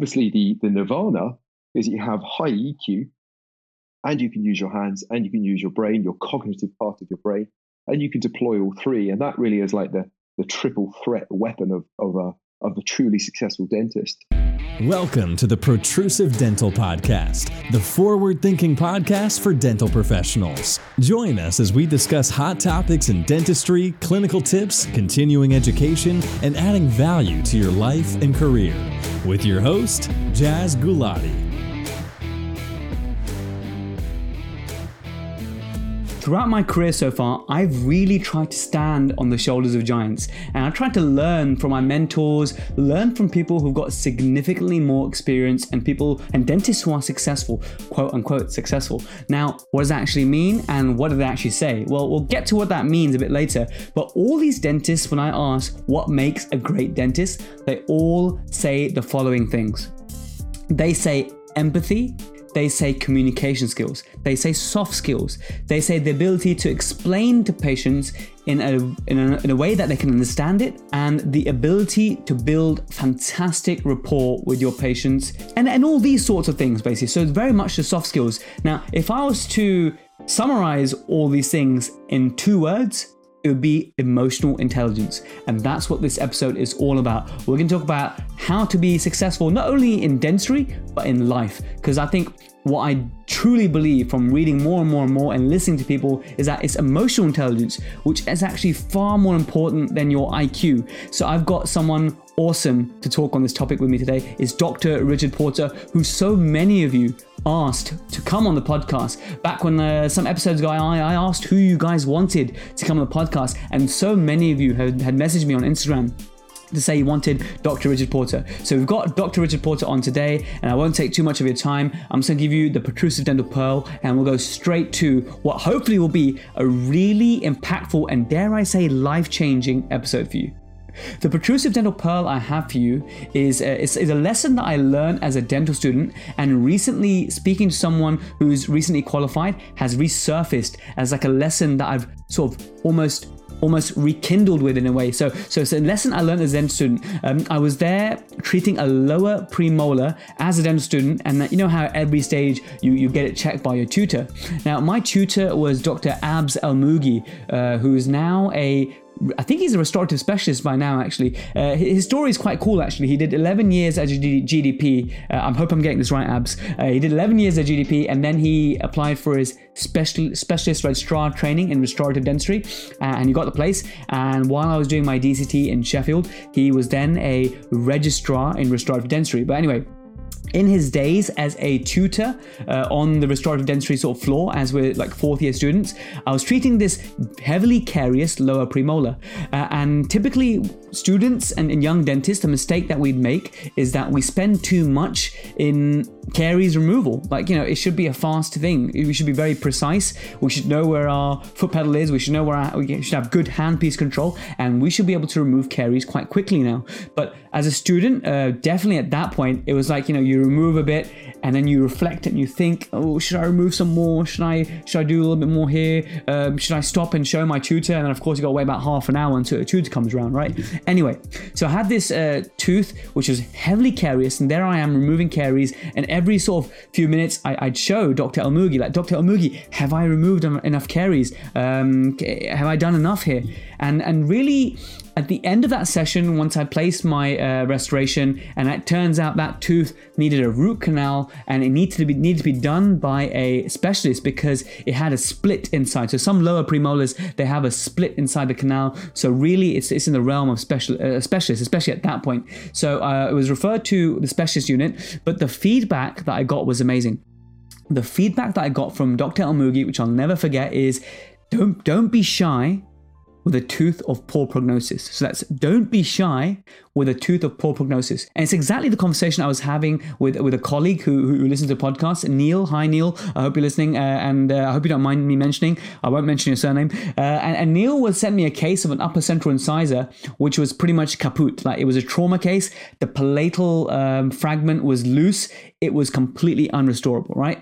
obviously, the, the nirvana is you have high EQ and you can use your hands and you can use your brain, your cognitive part of your brain, and you can deploy all three. And that really is like the, the triple threat weapon of, of, a, of a truly successful dentist. Welcome to the Protrusive Dental Podcast, the forward thinking podcast for dental professionals. Join us as we discuss hot topics in dentistry, clinical tips, continuing education, and adding value to your life and career. With your host, Jaz Gulati. Throughout my career so far, I've really tried to stand on the shoulders of giants and I've tried to learn from my mentors, learn from people who've got significantly more experience and people and dentists who are successful, quote unquote successful. Now, what does that actually mean and what do they actually say? Well, we'll get to what that means a bit later, but all these dentists, when I ask what makes a great dentist, they all say the following things. They say empathy, they say communication skills, they say soft skills, they say the ability to explain to patients in a, in a, in a way that they can understand it, and the ability to build fantastic rapport with your patients, and, and all these sorts of things, basically. So it's very much the soft skills. Now, if I was to summarize all these things in two words, it would be emotional intelligence. And that's what this episode is all about. We're going to talk about how to be successful, not only in dentistry, but in life. Because I think what I truly believe from reading more and more and more and listening to people is that it's emotional intelligence, which is actually far more important than your IQ. So I've got someone awesome to talk on this topic with me today is Dr. Richard Porter, who so many of you asked to come on the podcast. Back when uh, some episodes ago, I, I asked who you guys wanted to come on the podcast, and so many of you had, had messaged me on Instagram to say you wanted Dr. Richard Porter. So we've got Dr. Richard Porter on today, and I won't take too much of your time. I'm just to give you the protrusive dental pearl, and we'll go straight to what hopefully will be a really impactful and dare I say life changing episode for you. The protrusive dental pearl I have for you is a, is, is a lesson that I learned as a dental student, and recently speaking to someone who's recently qualified has resurfaced as like a lesson that I've sort of almost almost rekindled with in a way. So, so it's a lesson I learned as a dental student. Um, I was there treating a lower premolar as a dental student, and you know how every stage you, you get it checked by your tutor. Now, my tutor was Dr. Abs Almugi, uh, who is now a I think he's a restorative specialist by now, actually. Uh, his story is quite cool, actually. He did 11 years as a GDP. Uh, I hope I'm getting this right, Abs. Uh, he did 11 years as GDP, and then he applied for his special, specialist registrar training in restorative dentistry, uh, and he got the place. And while I was doing my DCT in Sheffield, he was then a registrar in restorative dentistry. But anyway, in his days as a tutor uh, on the restorative dentistry sort of floor as we're like fourth year students i was treating this heavily carious lower premolar. Uh, and typically students and, and young dentists the mistake that we'd make is that we spend too much in caries removal like you know it should be a fast thing we should be very precise we should know where our foot pedal is we should know where our, we should have good handpiece control and we should be able to remove caries quite quickly now but as a student uh, definitely at that point it was like you know you remove a bit and then you reflect and you think, oh, should I remove some more? Should I should I do a little bit more here? Um, should I stop and show my tutor? And then of course you got to wait about half an hour until the tutor comes around, right? Anyway, so I had this uh, tooth which was heavily carious, and there I am removing caries, and every sort of few minutes I, would show Dr. Almugi, like Dr. Almugi, have I removed enough caries? Um, have I done enough here? And and really at the end of that session, once I placed my uh, restoration, and it turns out that tooth needed a root canal, and it needed to be needed to be done by a specialist because it had a split inside. So some lower premolars they have a split inside the canal. So really, it's, it's in the realm of special uh, specialists, especially at that point. So uh, it was referred to the specialist unit, but the feedback that I got was amazing. The feedback that I got from Dr. Almugi, which I'll never forget, is don't don't be shy with a tooth of poor prognosis. So that's don't be shy with a tooth of poor prognosis. And it's exactly the conversation I was having with, with a colleague who, who listens to podcasts, Neil. Hi, Neil. I hope you're listening, uh, and uh, I hope you don't mind me mentioning. I won't mention your surname. Uh, and, and, Neil was sent me a case of an upper central incisor, which was pretty much kaput. Like it was a trauma case. The palatal um, fragment was loose. It was completely unrestorable, right?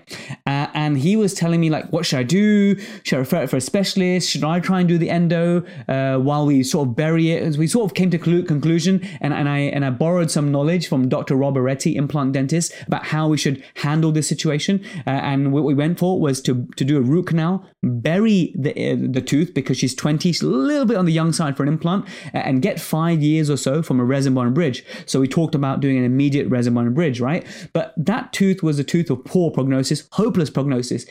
Uh, and he was telling me like, what should I do? Should I refer it for a specialist? Should I try and do the endo uh, while we sort of bury it? As we sort of came to a conclusion, and, and I and I borrowed some knowledge from Dr. Roberetti, implant dentist, about how we should handle this situation. Uh, and what we went for was to to do a root canal, bury the uh, the tooth because she's 20, she's a little bit on the young side for an implant, and get five years or so from a resin bond bridge. So we talked about doing an immediate resin bond bridge, right? But that tooth was a tooth of poor prognosis, hopeless prognosis.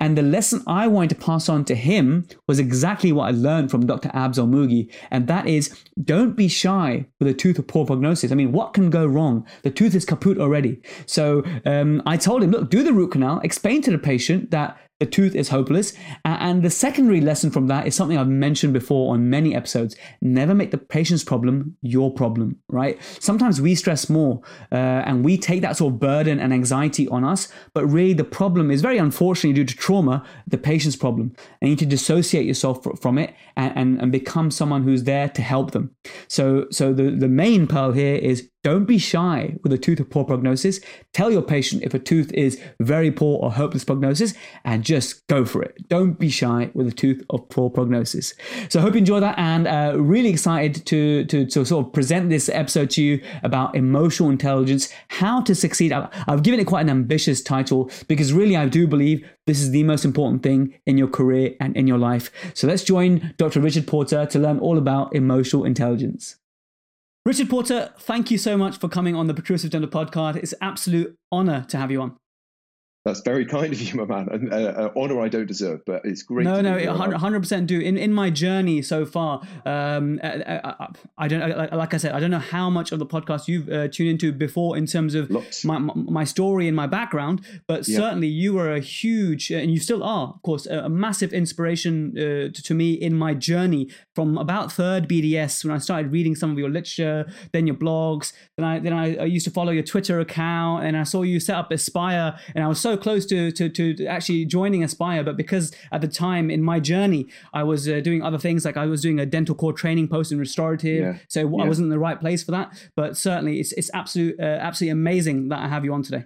And the lesson I wanted to pass on to him was exactly what I learned from Dr. Abs Mugi, and that is don't be shy with a tooth of poor prognosis. I mean, what can go wrong? The tooth is kaput already. So um, I told him, look, do the root canal, explain to the patient that the tooth is hopeless. And the secondary lesson from that is something I've mentioned before on many episodes. Never make the patient's problem your problem, right? Sometimes we stress more uh, and we take that sort of burden and anxiety on us, but really the problem is very unfortunately due to trauma, the patient's problem. And you need to dissociate yourself from it and, and, and become someone who's there to help them. So, so the, the main pearl here is don't be shy with a tooth of poor prognosis. Tell your patient if a tooth is very poor or hopeless prognosis and just go for it. Don't be shy with a tooth of poor prognosis. So I hope you enjoy that and uh, really excited to, to, to sort of present this episode to you about emotional intelligence, how to succeed. I've, I've given it quite an ambitious title because really I do believe this is the most important thing in your career and in your life. So let's join Dr. Richard Porter to learn all about emotional intelligence. Richard Porter, thank you so much for coming on the Protrusive Dental Podcast. It's an absolute honor to have you on. That's very kind of you, my man. An uh, uh, honor I don't deserve, but it's great. No, no, hundred percent do. In in my journey so far, um, I, uh, I, uh, I, don't like I said, I don't know how much of the podcast you've uh, tuned into before in terms of my, my story and my background, but yeah. certainly you were a huge, and you still are, of course, a, a massive inspiration uh, to, to, me in my journey from about third BDS when I started reading some of your literature, then your blogs, then I then I, I used to follow your Twitter account, and I saw you set up Aspire, and I was so close to, to, to actually joining Aspire, but because at the time in my journey, I was uh, doing other things, like I was doing a dental core training post in restorative, yeah. so yeah. I wasn't in the right place for that. But certainly, it's it's absolute, uh, absolutely amazing that I have you on today.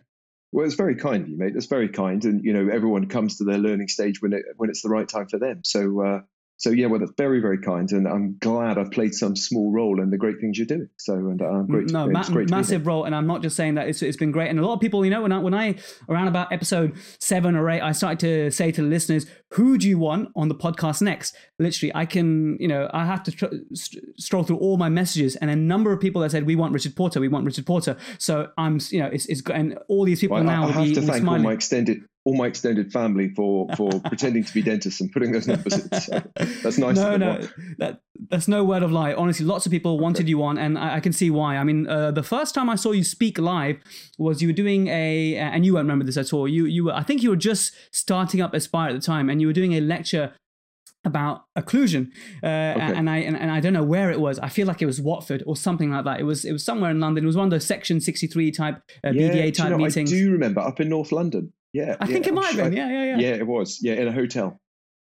Well, it's very kind of you, mate. It's very kind, and you know, everyone comes to their learning stage when it when it's the right time for them. So uh, so yeah, well, that's very, very kind, and I'm glad I've played some small role in the great things you're doing. So, and I'm uh, great. No, ma- great massive role, and I'm not just saying that. It's, it's been great, and a lot of people, you know, when I when I around about episode seven or eight, I started to say to the listeners, "Who do you want on the podcast next?" Literally, I can, you know, I have to tr- st- stroll through all my messages, and a number of people that said, "We want Richard Porter, we want Richard Porter." So I'm, you know, it's it's and all these people well, now I, I have be, to thank all my extended all my extended family for for pretending to be dentists and putting those numbers in. So that's nice. No, no, that that's no word of lie. Honestly, lots of people wanted you on, and I, I can see why. I mean, uh, the first time I saw you speak live was you were doing a, and you won't remember this at all. You you were, I think you were just starting up Aspire at the time, and you were doing a lecture about occlusion uh, okay. and I and, and, I don't know where it was I feel like it was Watford or something like that it was it was somewhere in London it was one of those section 63 type uh, yeah, BDA type you know, meetings I do remember up in North London yeah, I yeah, think it might have been. Yeah, yeah, yeah. Yeah, it was. Yeah, in a hotel.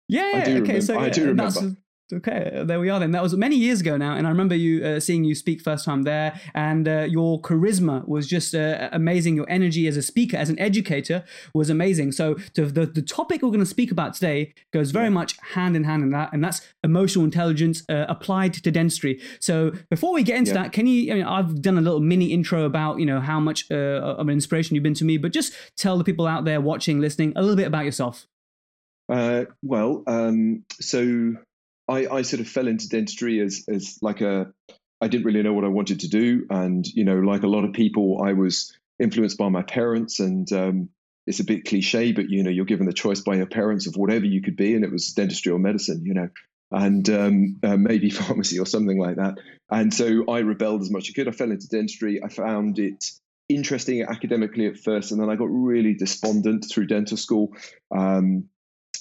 Yeah, yeah. I do okay, remember. so I do remember. Okay, there we are then. That was many years ago now, and I remember you uh, seeing you speak first time there, and uh, your charisma was just uh, amazing. Your energy as a speaker, as an educator, was amazing. So, to the the topic we're going to speak about today goes very much hand in hand in that, and that's emotional intelligence uh, applied to dentistry. So, before we get into yeah. that, can you? I mean, I've done a little mini intro about you know how much uh, of an inspiration you've been to me, but just tell the people out there watching, listening, a little bit about yourself. Uh, well, um, so I, I sort of fell into dentistry as as like a I didn't really know what I wanted to do, and you know, like a lot of people, I was influenced by my parents, and um, it's a bit cliche, but you know, you're given the choice by your parents of whatever you could be, and it was dentistry or medicine, you know, and um, uh, maybe pharmacy or something like that. And so I rebelled as much as I could. I fell into dentistry. I found it interesting academically at first, and then I got really despondent through dental school. Um,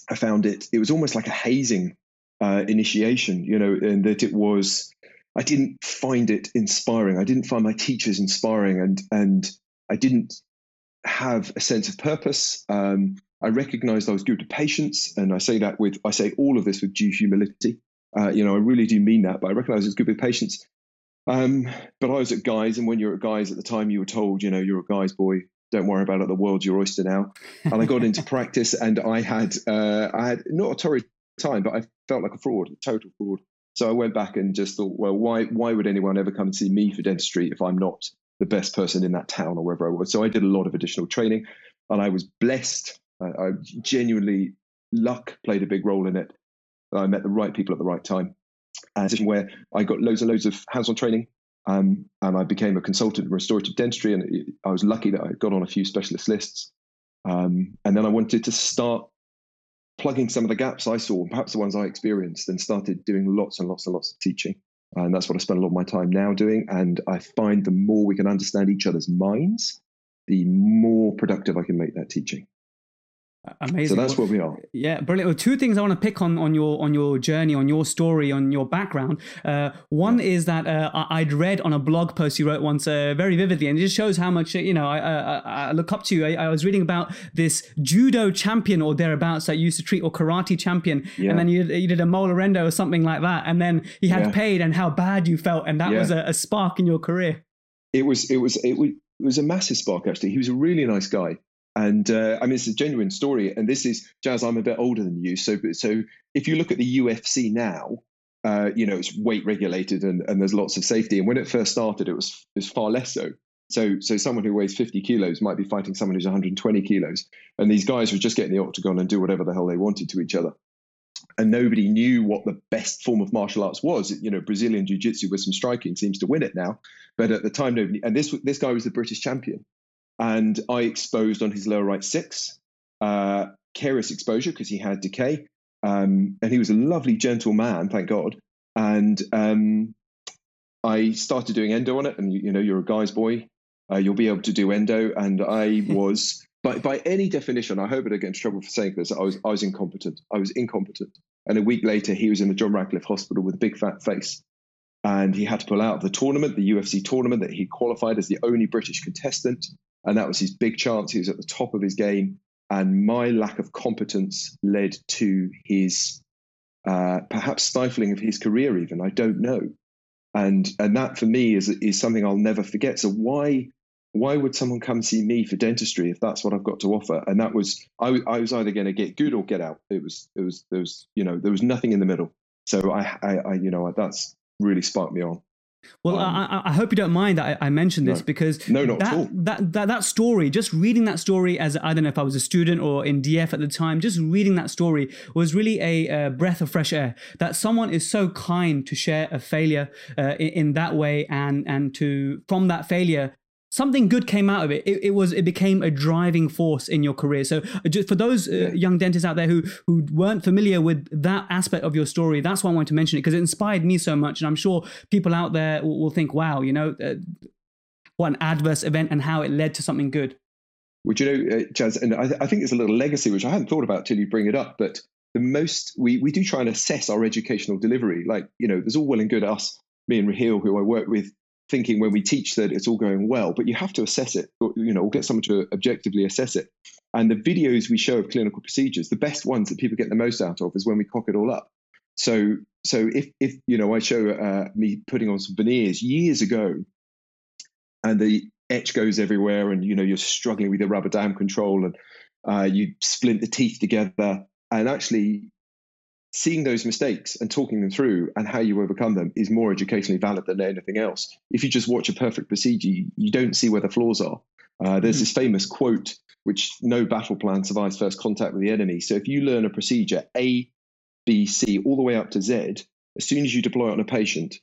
I found it; it was almost like a hazing uh, initiation, you know, and that it was, I didn't find it inspiring. I didn't find my teachers inspiring, and and I didn't have a sense of purpose. Um, I recognized I was good to patients, and I say that with I say all of this with due humility. Uh, you know, I really do mean that, but I recognize I was good with patients. Um, but I was at Guy's, and when you're at Guy's at the time, you were told, you know, you're a Guy's boy, don't worry about it. The world's your oyster now. And I got into practice, and I had uh, I had not a torrid time, but I felt like a fraud, a total fraud. So I went back and just thought, well, why why would anyone ever come and see me for dentistry if I'm not the best person in that town or wherever I was? So I did a lot of additional training, and I was blessed. I, I genuinely luck played a big role in it. I met the right people at the right time. And where I got loads and loads of hands-on training, um, and I became a consultant in restorative dentistry, and I was lucky that I got on a few specialist lists. Um, and then I wanted to start plugging some of the gaps I saw, and perhaps the ones I experienced, and started doing lots and lots and lots of teaching. And that's what I spend a lot of my time now doing. And I find the more we can understand each other's minds, the more productive I can make that teaching. Amazing. So that's where we are. Yeah, brilliant. Well, two things I want to pick on on your on your journey, on your story, on your background. Uh, one is that uh, I'd read on a blog post you wrote once uh, very vividly, and it just shows how much you know I, I, I look up to you. I, I, was reading about this judo champion or thereabouts that used to treat or karate champion, yeah. and then you, you did a molar endo or something like that, and then he had yeah. paid and how bad you felt, and that yeah. was a, a spark in your career. It was it was it was it was a massive spark actually. He was a really nice guy. And uh, I mean, it's a genuine story. And this is Jaz. I'm a bit older than you, so so if you look at the UFC now, uh, you know it's weight regulated and, and there's lots of safety. And when it first started, it was it was far less so. So so someone who weighs 50 kilos might be fighting someone who's 120 kilos, and these guys were just getting the octagon and do whatever the hell they wanted to each other. And nobody knew what the best form of martial arts was. You know, Brazilian jiu-jitsu with some striking seems to win it now, but at the time nobody. And this this guy was the British champion and I exposed on his lower right six, uh, carious exposure because he had decay. Um, and he was a lovely, gentle man, thank God. And um, I started doing endo on it. And you, you know, you're a guy's boy, uh, you'll be able to do endo. And I was, by, by any definition, I hope I don't get into trouble for saying this, I was, I was incompetent. I was incompetent. And a week later, he was in the John Radcliffe Hospital with a big fat face. And he had to pull out of the tournament, the UFC tournament that he qualified as the only British contestant and that was his big chance. He was at the top of his game, and my lack of competence led to his uh, perhaps stifling of his career. Even I don't know, and and that for me is is something I'll never forget. So why why would someone come see me for dentistry if that's what I've got to offer? And that was I, I was either going to get good or get out. It was it was there was you know there was nothing in the middle. So I, I, I you know that's really sparked me on. Well, um, I, I, hope you don't mind that I, I mentioned this no, because no, not that, at all. That, that that story, just reading that story as I don't know if I was a student or in DF at the time, just reading that story was really a, a breath of fresh air. That someone is so kind to share a failure uh, in, in that way, and and to from that failure something good came out of it. it. It, was it became a driving force in your career. So uh, just for those uh, young dentists out there who who weren't familiar with that aspect of your story, that's why I wanted to mention it because it inspired me so much, and I'm sure people out there will, will think, "Wow, you know, uh, what an adverse event and how it led to something good." Would you know, uh, Jaz? And I, I think it's a little legacy which I hadn't thought about till you bring it up, but the most we, we do try and assess our educational delivery. Like, you know, there's all well and good us, me and Raheel, who I work with, thinking when we teach that it's all going well, but you have to assess it, or, you know, or get someone to objectively assess it. And the videos we show of clinical procedures, the best ones that people get the most out of is when we cock it all up. So, so if, if you know, I show uh, me putting on some veneers years ago, and the etch goes everywhere, and you know, you're struggling with the rubber dam control, and uh, you splint the teeth together, and actually seeing those mistakes and talking them through and how you overcome them is more educationally valid than anything else. If you just watch a perfect procedure, you, you don't see where the flaws are. Uh, there's mm-hmm. this famous quote, which no battle plan survives first contact with the enemy. So if you learn a procedure A, B, C, all the way up to Z, as soon as you deploy it on a patient,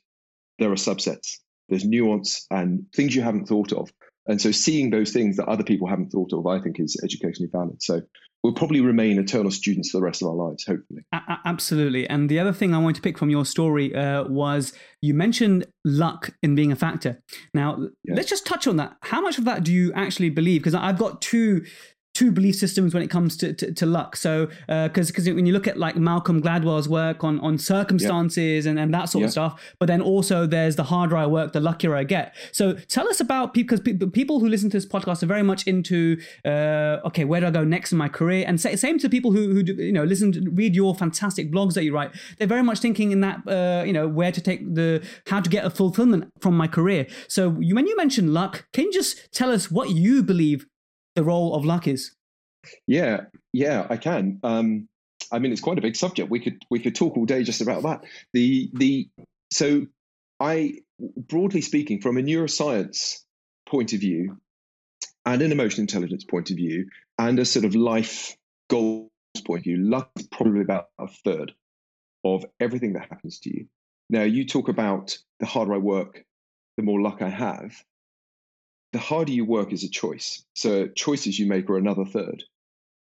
there are subsets. There's nuance and things you haven't thought of. And so seeing those things that other people haven't thought of, I think is educationally valid. So we'll probably remain eternal students for the rest of our lives, hopefully. A- absolutely. And the other thing I want to pick from your story uh, was you mentioned luck in being a factor. Now, yes. let's just touch on that. How much of that do you actually believe? Because I've got two two belief systems when it comes to, to, to luck. So, because uh, because when you look at like Malcolm Gladwell's work on on circumstances and, and that sort of stuff, but then also there's the harder I work, the luckier I get. So, tell us about because people who listen to this podcast are very much into uh, okay, where do I go next in my career? And same to people who who do, you know listen to, read your fantastic blogs that you write. They're very much thinking in that uh, you know where to take the how to get a fulfillment from my career. So, you, when you mention luck, can you just tell us what you believe the role of luck is? Yeah, yeah, I can. Um, I mean, it's quite a big subject. We could we could talk all day just about that. The the so I broadly speaking, from a neuroscience point of view, and an emotional intelligence point of view, and a sort of life goals point of view, luck is probably about a third of everything that happens to you. Now, you talk about the harder I work, the more luck I have. The harder you work is a choice. So choices you make are another third.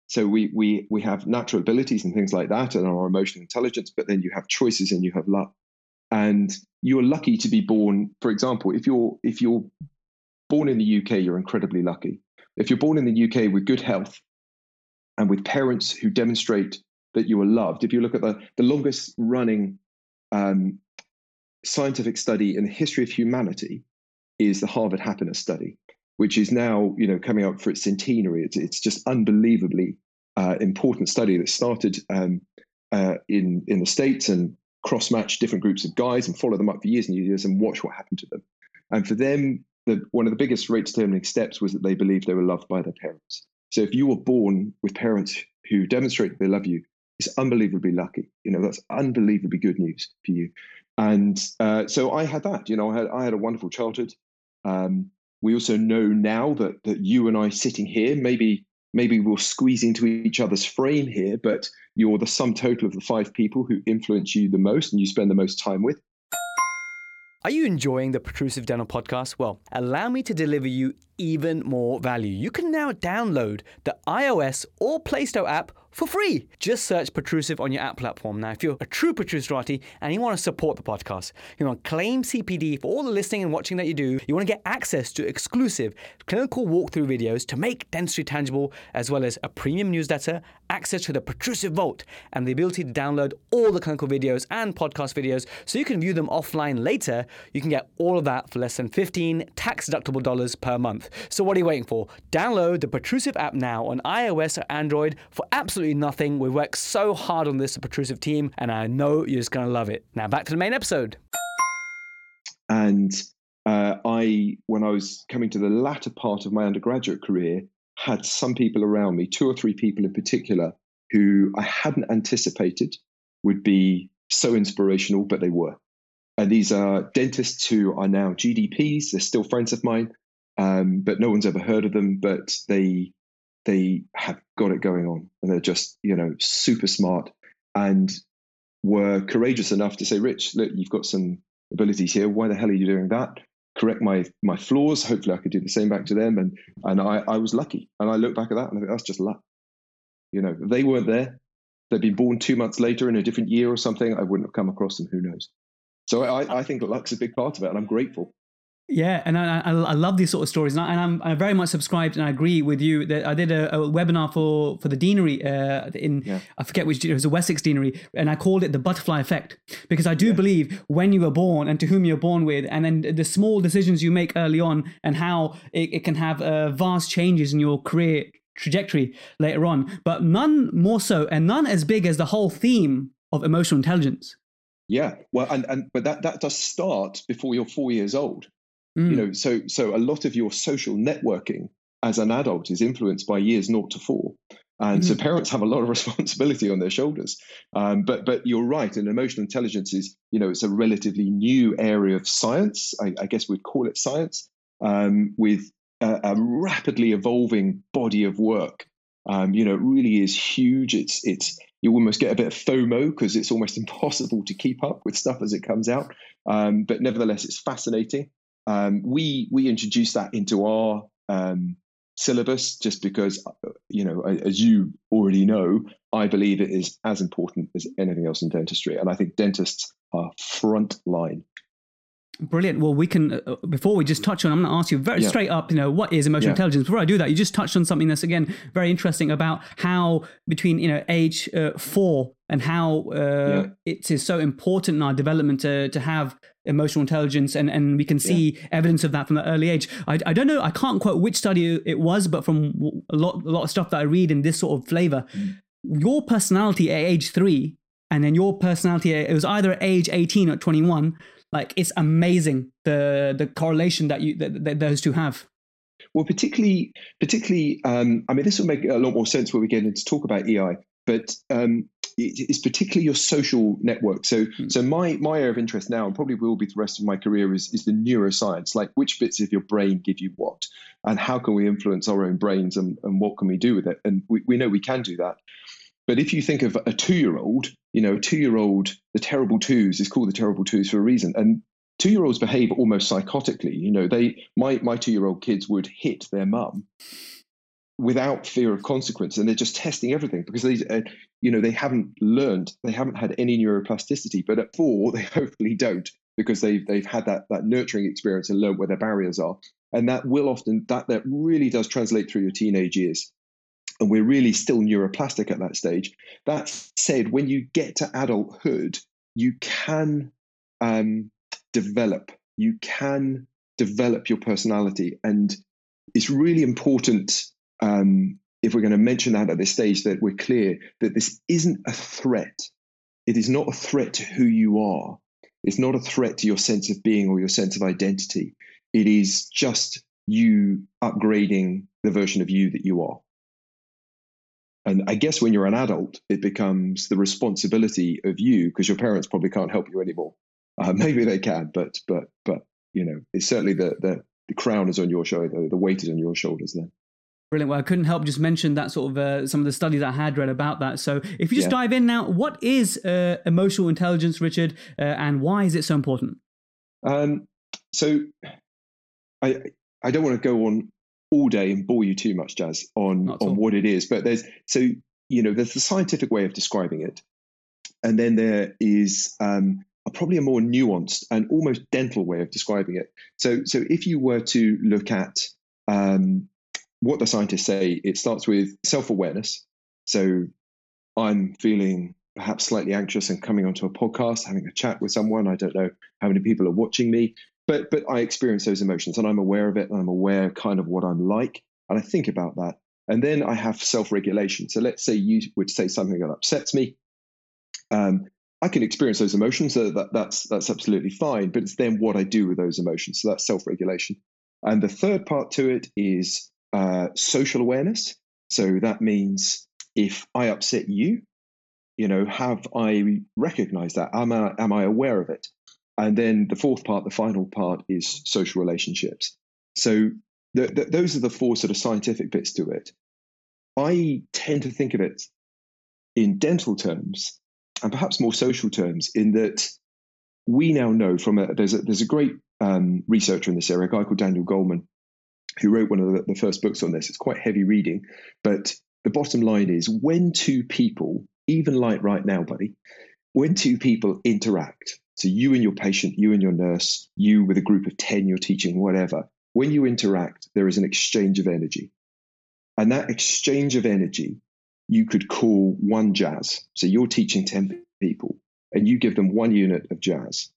So we we we have natural abilities and things like that, and our emotional intelligence. But then you have choices and you have luck. And you're lucky to be born. For example, if you're if you're born in the UK, you're incredibly lucky. If you're born in the UK with good health and with parents who demonstrate that you are loved, if you look at the the longest running um, scientific study in the history of humanity, is the Harvard Happiness Study which is now you know coming up for its centenary. It's, it's just unbelievably uh, important study that started um, uh, in in the states and cross matched different groups of guys and follow them up for years and years and watch what happened to them. And for them, the, one of the biggest rate determining steps was that they believed they were loved by their parents. So if you were born with parents who demonstrate they love you, it's unbelievably lucky. You know that's unbelievably good news for you. And uh, so I had that. You know, I had I had a wonderful childhood. Um, we also know now that that you and I sitting here, maybe maybe we'll squeeze into each other's frame here, but you're the sum total of the five people who influence you the most and you spend the most time with. Are you enjoying the Protrusive Dental podcast? Well, allow me to deliver you even more value. You can now download the iOS or Play Store app for free. Just search Protrusive on your app platform. Now, if you're a true Protruserati and you want to support the podcast, you want to claim CPD for all the listening and watching that you do, you want to get access to exclusive clinical walkthrough videos to make dentistry tangible, as well as a premium newsletter, access to the Protrusive Vault, and the ability to download all the clinical videos and podcast videos so you can view them offline later, you can get all of that for less than 15 tax deductible dollars per month. So what are you waiting for? Download the Protrusive app now on iOS or Android for absolutely absolutely nothing. We worked so hard on this, the Protrusive team, and I know you're just going to love it. Now, back to the main episode. And uh, I, when I was coming to the latter part of my undergraduate career, had some people around me, two or three people in particular, who I hadn't anticipated would be so inspirational, but they were. And these are dentists who are now GDPs. They're still friends of mine, um, but no one's ever heard of them. But they they have got it going on and they're just, you know, super smart and were courageous enough to say, Rich, look, you've got some abilities here. Why the hell are you doing that? Correct my my flaws. Hopefully I could do the same back to them. And and I, I was lucky. And I look back at that and I think that's just luck. You know, they weren't there. They'd been born two months later in a different year or something. I wouldn't have come across them. Who knows? So I, I think luck's a big part of it, and I'm grateful. Yeah, and I, I, I, love these sort of stories, and, I, am very much subscribed, and I agree with you that I did a, a webinar for for the deanery uh, in yeah. I forget which it was a Wessex deanery, and I called it the butterfly effect because I do yeah. believe when you were born and to whom you're born with, and then the small decisions you make early on, and how it, it can have uh, vast changes in your career trajectory later on, but none more so, and none as big as the whole theme of emotional intelligence. Yeah, well, and, and but that that does start before you're four years old. Mm. You know, so so a lot of your social networking as an adult is influenced by years naught to four. And mm so parents have a lot of responsibility on their shoulders. Um, but but you're right, and emotional intelligence is, you know, it's a relatively new area of science. I, I guess we'd call it science, um, with a, a, rapidly evolving body of work. Um, you know, it really is huge. It's it's you almost get a bit of FOMO because it's almost impossible to keep up with stuff as it comes out. Um, but nevertheless, it's fascinating. Um, we we introduced that into our um, syllabus just because, you know, as you already know, I believe it is as important as anything else in dentistry, and I think dentists are front line. Brilliant. Well, we can, uh, uh before we just touch on, I'm going to ask you very yeah. straight up, you know, what is emotional yeah. intelligence? Before I do that, you just touched on something that's, again, very interesting about how between, you know, age uh, four and how uh, yeah. it is so important in our development to, to have emotional intelligence and, and we can see evidence of that from the early age I, I don't know i can't quote which study it was but from a lot, a lot of stuff that i read in this sort of flavor mm. your personality at age three and then your personality it was either at age 18 or 21 like it's amazing the the correlation that you that, that those two have Well, particularly, particularly, um, I mean, this will make a lot more sense when we get into talk about EI. But um, it's particularly your social network. So, mm. so my my area of interest now, and probably will be the rest of my career, is is the neuroscience. Like, which bits of your brain give you what, and how can we influence our own brains, and, and what can we do with it? And we, we know we can do that. But if you think of a two year old, you know, a two year old, the terrible twos is called the terrible twos for a reason. And two year olds behave almost psychotically. You know, they my my two year old kids would hit their mum without fear of consequence, and they're just testing everything because they, uh, you know, they haven't learned, they haven't had any neuroplasticity. But at four, they hopefully don't because they've they've had that that nurturing experience and learned where their barriers are, and that will often that that really does translate through your teenage years. And we're really still neuroplastic at that stage. That said, when you get to adulthood, you can um, develop. You can develop your personality. And it's really important, um, if we're going to mention that at this stage, that we're clear that this isn't a threat. It is not a threat to who you are. It's not a threat to your sense of being or your sense of identity. It is just you upgrading the version of you that you are. And I guess when you're an adult, it becomes the responsibility of you because your parents probably can't help you anymore. Uh, maybe they can, but but but you know, it's certainly the the, the crown is on your shoulder, the weight is on your shoulders then. Brilliant. Well, I couldn't help just mention that sort of uh, some of the studies I had read about that. So, if you just yeah. dive in now, what is uh, emotional intelligence, Richard, uh, and why is it so important? Um, so, I I don't want to go on all day and bore you too much, Jaz, on on what it is, but there's so you know there's the scientific way of describing it, and then there is um, a, probably a more nuanced and almost dental way of describing it. So, so if you were to look at um, what the scientists say, it starts with self awareness. So, I'm feeling perhaps slightly anxious and coming onto a podcast, having a chat with someone. I don't know how many people are watching me, but but I experience those emotions and I'm aware of it and I'm aware kind of what I'm like and I think about that. And then I have self-regulation. So let's say you would say something that upsets me. Um, I can experience those emotions. So that, that's that's absolutely fine. But it's then what I do with those emotions. So that's self-regulation. And the third part to it is uh, social awareness. So that means if I upset you, you know, have I recognized that? Am I am I aware of it? And then the fourth part, the final part, is social relationships. So those are the four sort of scientific bits to it. I tend to think of it in dental terms and perhaps more social terms, in that we now know from a there's a there's a great um, researcher in this area, a guy called Daniel Goleman, who wrote one of the, the first books on this. It's quite heavy reading, but the bottom line is when two people, even like right now, buddy, when two people interact, so you and your patient, you and your nurse, you with a group of 10 you're teaching, whatever. When you interact, there is an exchange of energy. And that exchange of energy, you could call one jazz. So you're teaching 10 people and you give them one unit of jazz.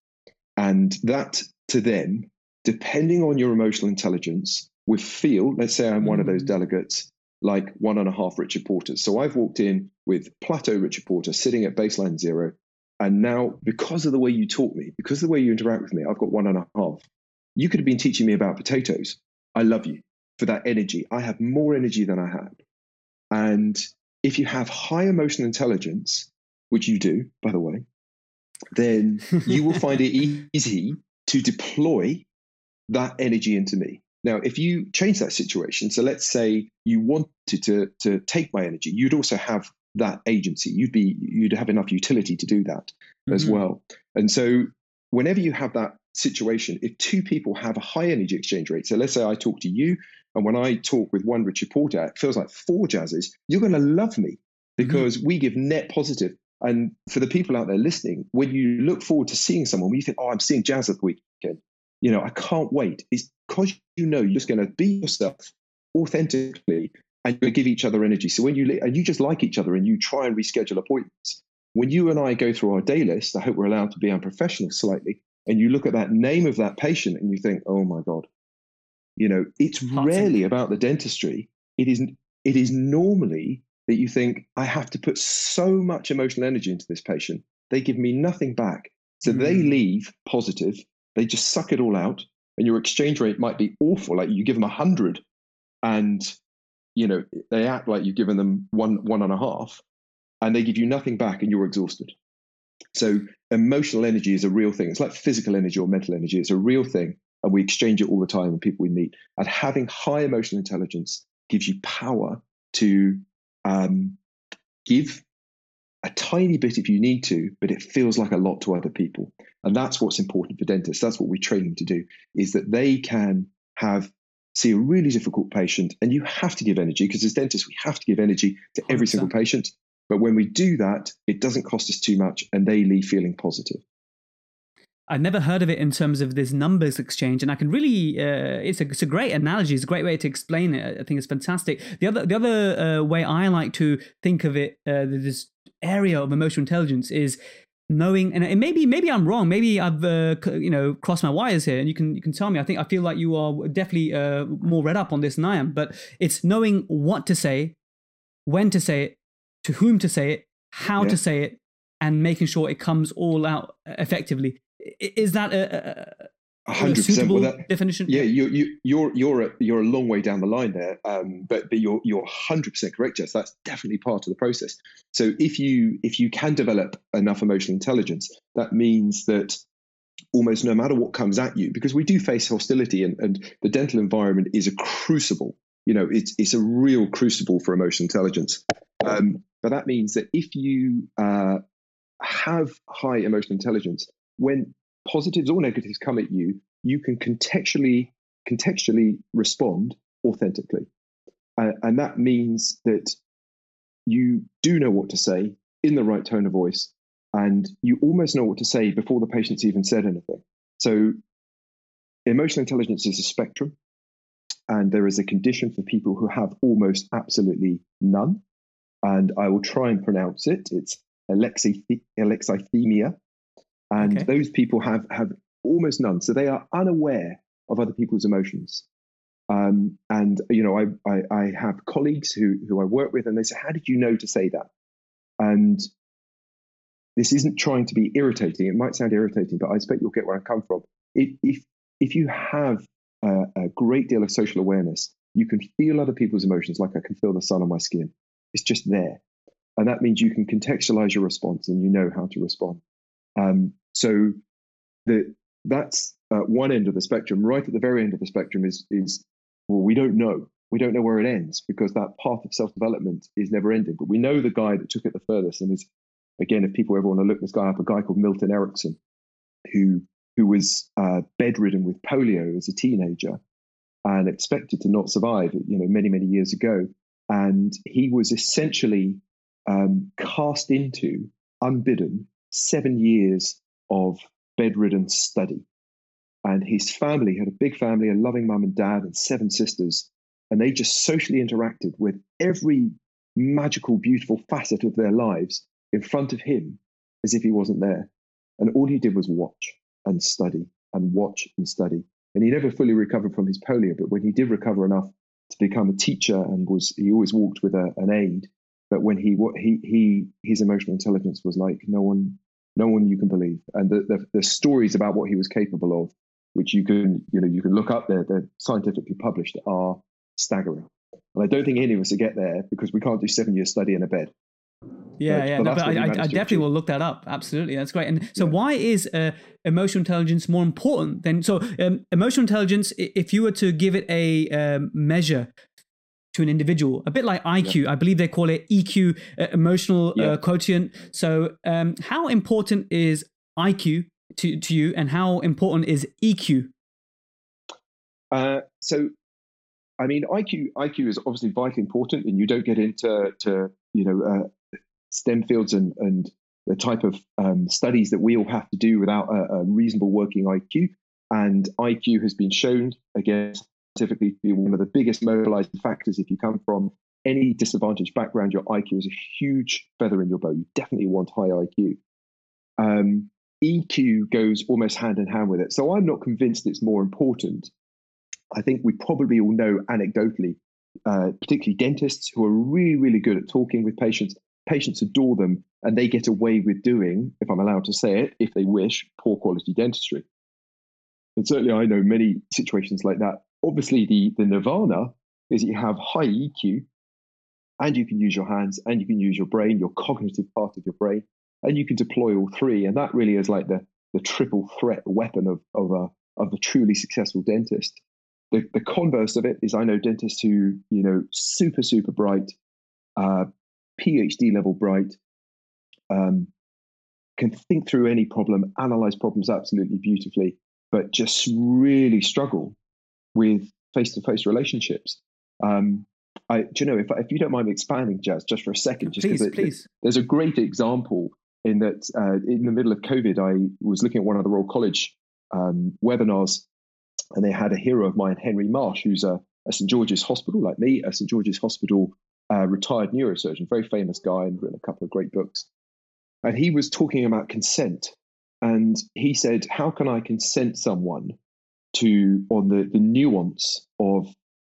And that to them, depending on your emotional intelligence, will feel, let's say I'm one of those mm. delegates, like one and a half Richard Porters. So I've walked in with plateau Richard Porter sitting at baseline zero and now, because of the way you taught me, because of the way you interact with me, I've got one and a half. You could have been teaching me about potatoes. I love you for that energy. I have more energy than I had. And if you have high emotional intelligence, which you do, by the way, then you will find it easy to deploy that energy into me. Now, if you change that situation, so let's say you wanted to, to take my energy, you'd also have that agency. You'd be you'd have enough utility to do that mm-hmm. as well. And so whenever you have that situation, if two people have a high energy exchange rate, so let's say I talk to you, and when I talk with one Richard Porter, it feels like four jazzes, you're going to love me because mm-hmm. we give net positive. And for the people out there listening, when you look forward to seeing someone, when you think, oh, I'm seeing jazz at the weekend, you know, I can't wait. It's because you know you're just going to be yourself authentically and you give each other energy. So when you and you just like each other and you try and reschedule appointments. When you and I go through our day list, I hope we're allowed to be unprofessional slightly, and you look at that name of that patient and you think, oh my god, you know, it's rarely about the dentistry. It is it is normally that you think I have to put so much emotional energy into this patient. They give me nothing back. So mm. they leave positive. They just suck it all out. And your exchange rate might be awful. Like you give them a hundred and you know they act like you've given them one one and a half, and they give you nothing back, and you're exhausted. So emotional energy is a real thing. It's like physical energy or mental energy. It's a real thing, and we exchange it all the time with people we meet. And having high emotional intelligence gives you power to um, give a tiny bit if you need to, but it feels like a lot to other people. And that's what's important for dentists. That's what we train them to do, is that they can have see a really difficult patient, and you have to give energy because as dentists, we have to give energy to every 100%. single patient. But when we do that, it doesn't cost us too much, and they leave feeling positive. I've never heard of it in terms of this numbers exchange, and I can really uh, it's a it's a great analogy. It's a great way to explain it. I think it's fantastic. The other the other uh, way I like to think of it, uh, this area of emotional intelligence is knowing and maybe maybe I'm wrong. Maybe I've uh, you know crossed my wires here and you can you can tell me. I think I feel like you are definitely uh, more read up on this than I am but it's knowing what to say when to say it to whom to say it how yeah. to say it and making sure it comes all out effectively. Is that a, hundred percent. Well, that, definition. Yeah, you you you're you're a, you're a long way down the line there, um, but but you're you're hundred percent correct, Jess. That's definitely part of the process. So if you if you can develop enough emotional intelligence, that means that almost no matter what comes at you, because we do face hostility, and, and the dental environment is a crucible. You know, it's it's a real crucible for emotional intelligence. Um, but that means that if you uh, have high emotional intelligence, when positives or negatives come at you, you can contextually contextually respond authentically, uh, and that means that you do know what to say in the right tone of voice, and you almost know what to say before the patient's even said anything. So, emotional intelligence is a spectrum, and there is a condition for people who have almost absolutely none. And I will try and pronounce it. It's alexithymia, and okay. those people have have almost none. So they are unaware of other people's emotions. Um, and you know, I, I, I have colleagues who who I work with, and they say, "How did you know to say that?" And this isn't trying to be irritating. It might sound irritating, but I expect you'll get where I come from. If if, if you have a, a great deal of social awareness, you can feel other people's emotions like I can feel the sun on my skin. It's just there, and that means you can contextualize your response and you know how to respond. Um, so the, that's uh, one end of the spectrum. Right at the very end of the spectrum is is well, we don't know. We don't know where it ends because that path of self development is never ending. But we know the guy that took it the furthest, and is again, if people ever want to look this guy up, a guy called Milton Erickson, who who was uh, bedridden with polio as a teenager and expected to not survive, you know, many many years ago, and he was essentially um, cast into, unbidden, seven years of bedridden study. And his family had a big family, a loving mum and dad, and seven sisters. And they just socially interacted with every magical, beautiful facet of their lives in front of him as if he wasn't there. And all he did was watch and study and watch and study. And he never fully recovered from his polio, but when he did recover enough to become a teacher and was he always walked with a, an aid. But when he what he he his emotional intelligence was like no one no one you can believe. And the, the, the, stories about what he was capable of, which you can, you know, you can look up there, they're scientifically published, are staggering. And I don't think any of us will get there because we can't do seven years study in a bed. Yeah, but, yeah, but, no, but I, I, I definitely will look that up. Absolutely, that's great. And so, yeah. why is uh, emotional intelligence more important than so? Um, emotional intelligence, if you were to give it a um, measure to an individual, a bit like IQ. Yeah. I believe they call it EQ, uh, emotional uh, yeah. uh, quotient. So, um, how important is IQ to, to you, and how important is EQ? Uh, so, I mean, IQ IQ is obviously vitally important, and you don't get into to you know uh, STEM fields and and the type of um, studies that we all have to do without a, a reasonable working IQ. And IQ has been shown again scientifically to be one of the biggest mobilizing factors if you come from any disadvantaged background. Your IQ is a huge feather in your bow. You definitely want high IQ. Um, EQ goes almost hand in hand with it. So I'm not convinced it's more important. I think we probably all know anecdotally, uh, particularly dentists who are really, really good at talking with patients. Patients adore them and they get away with doing, if I'm allowed to say it, if they wish, poor quality dentistry. And certainly I know many situations like that obviously the the nirvana is that you have high EQ, and you can use your hands, and you can use your brain, your cognitive part of your brain, and you can deploy all three. And that really is like the the triple threat weapon of of a of a truly successful dentist. The, the converse of it is I know dentists who, you know, super, super bright, uh, PhD level bright, um, can think through any problem, analyze problems absolutely beautifully, but just really struggle with face to face relationships. Um, I, do you know, if, if you don't mind me expanding, Jaz, just for a second, just please, please. there's a great example in that uh, in the middle of COVID, I was looking at one of the Royal College um, webinars, and they had a hero of mine, Henry Marsh, who's a, a St George's Hospital, like me, a St George's Hospital uh, retired neurosurgeon, very famous guy, and written a couple of great books. And he was talking about consent, and he said, "How can I consent someone to on the the nuance of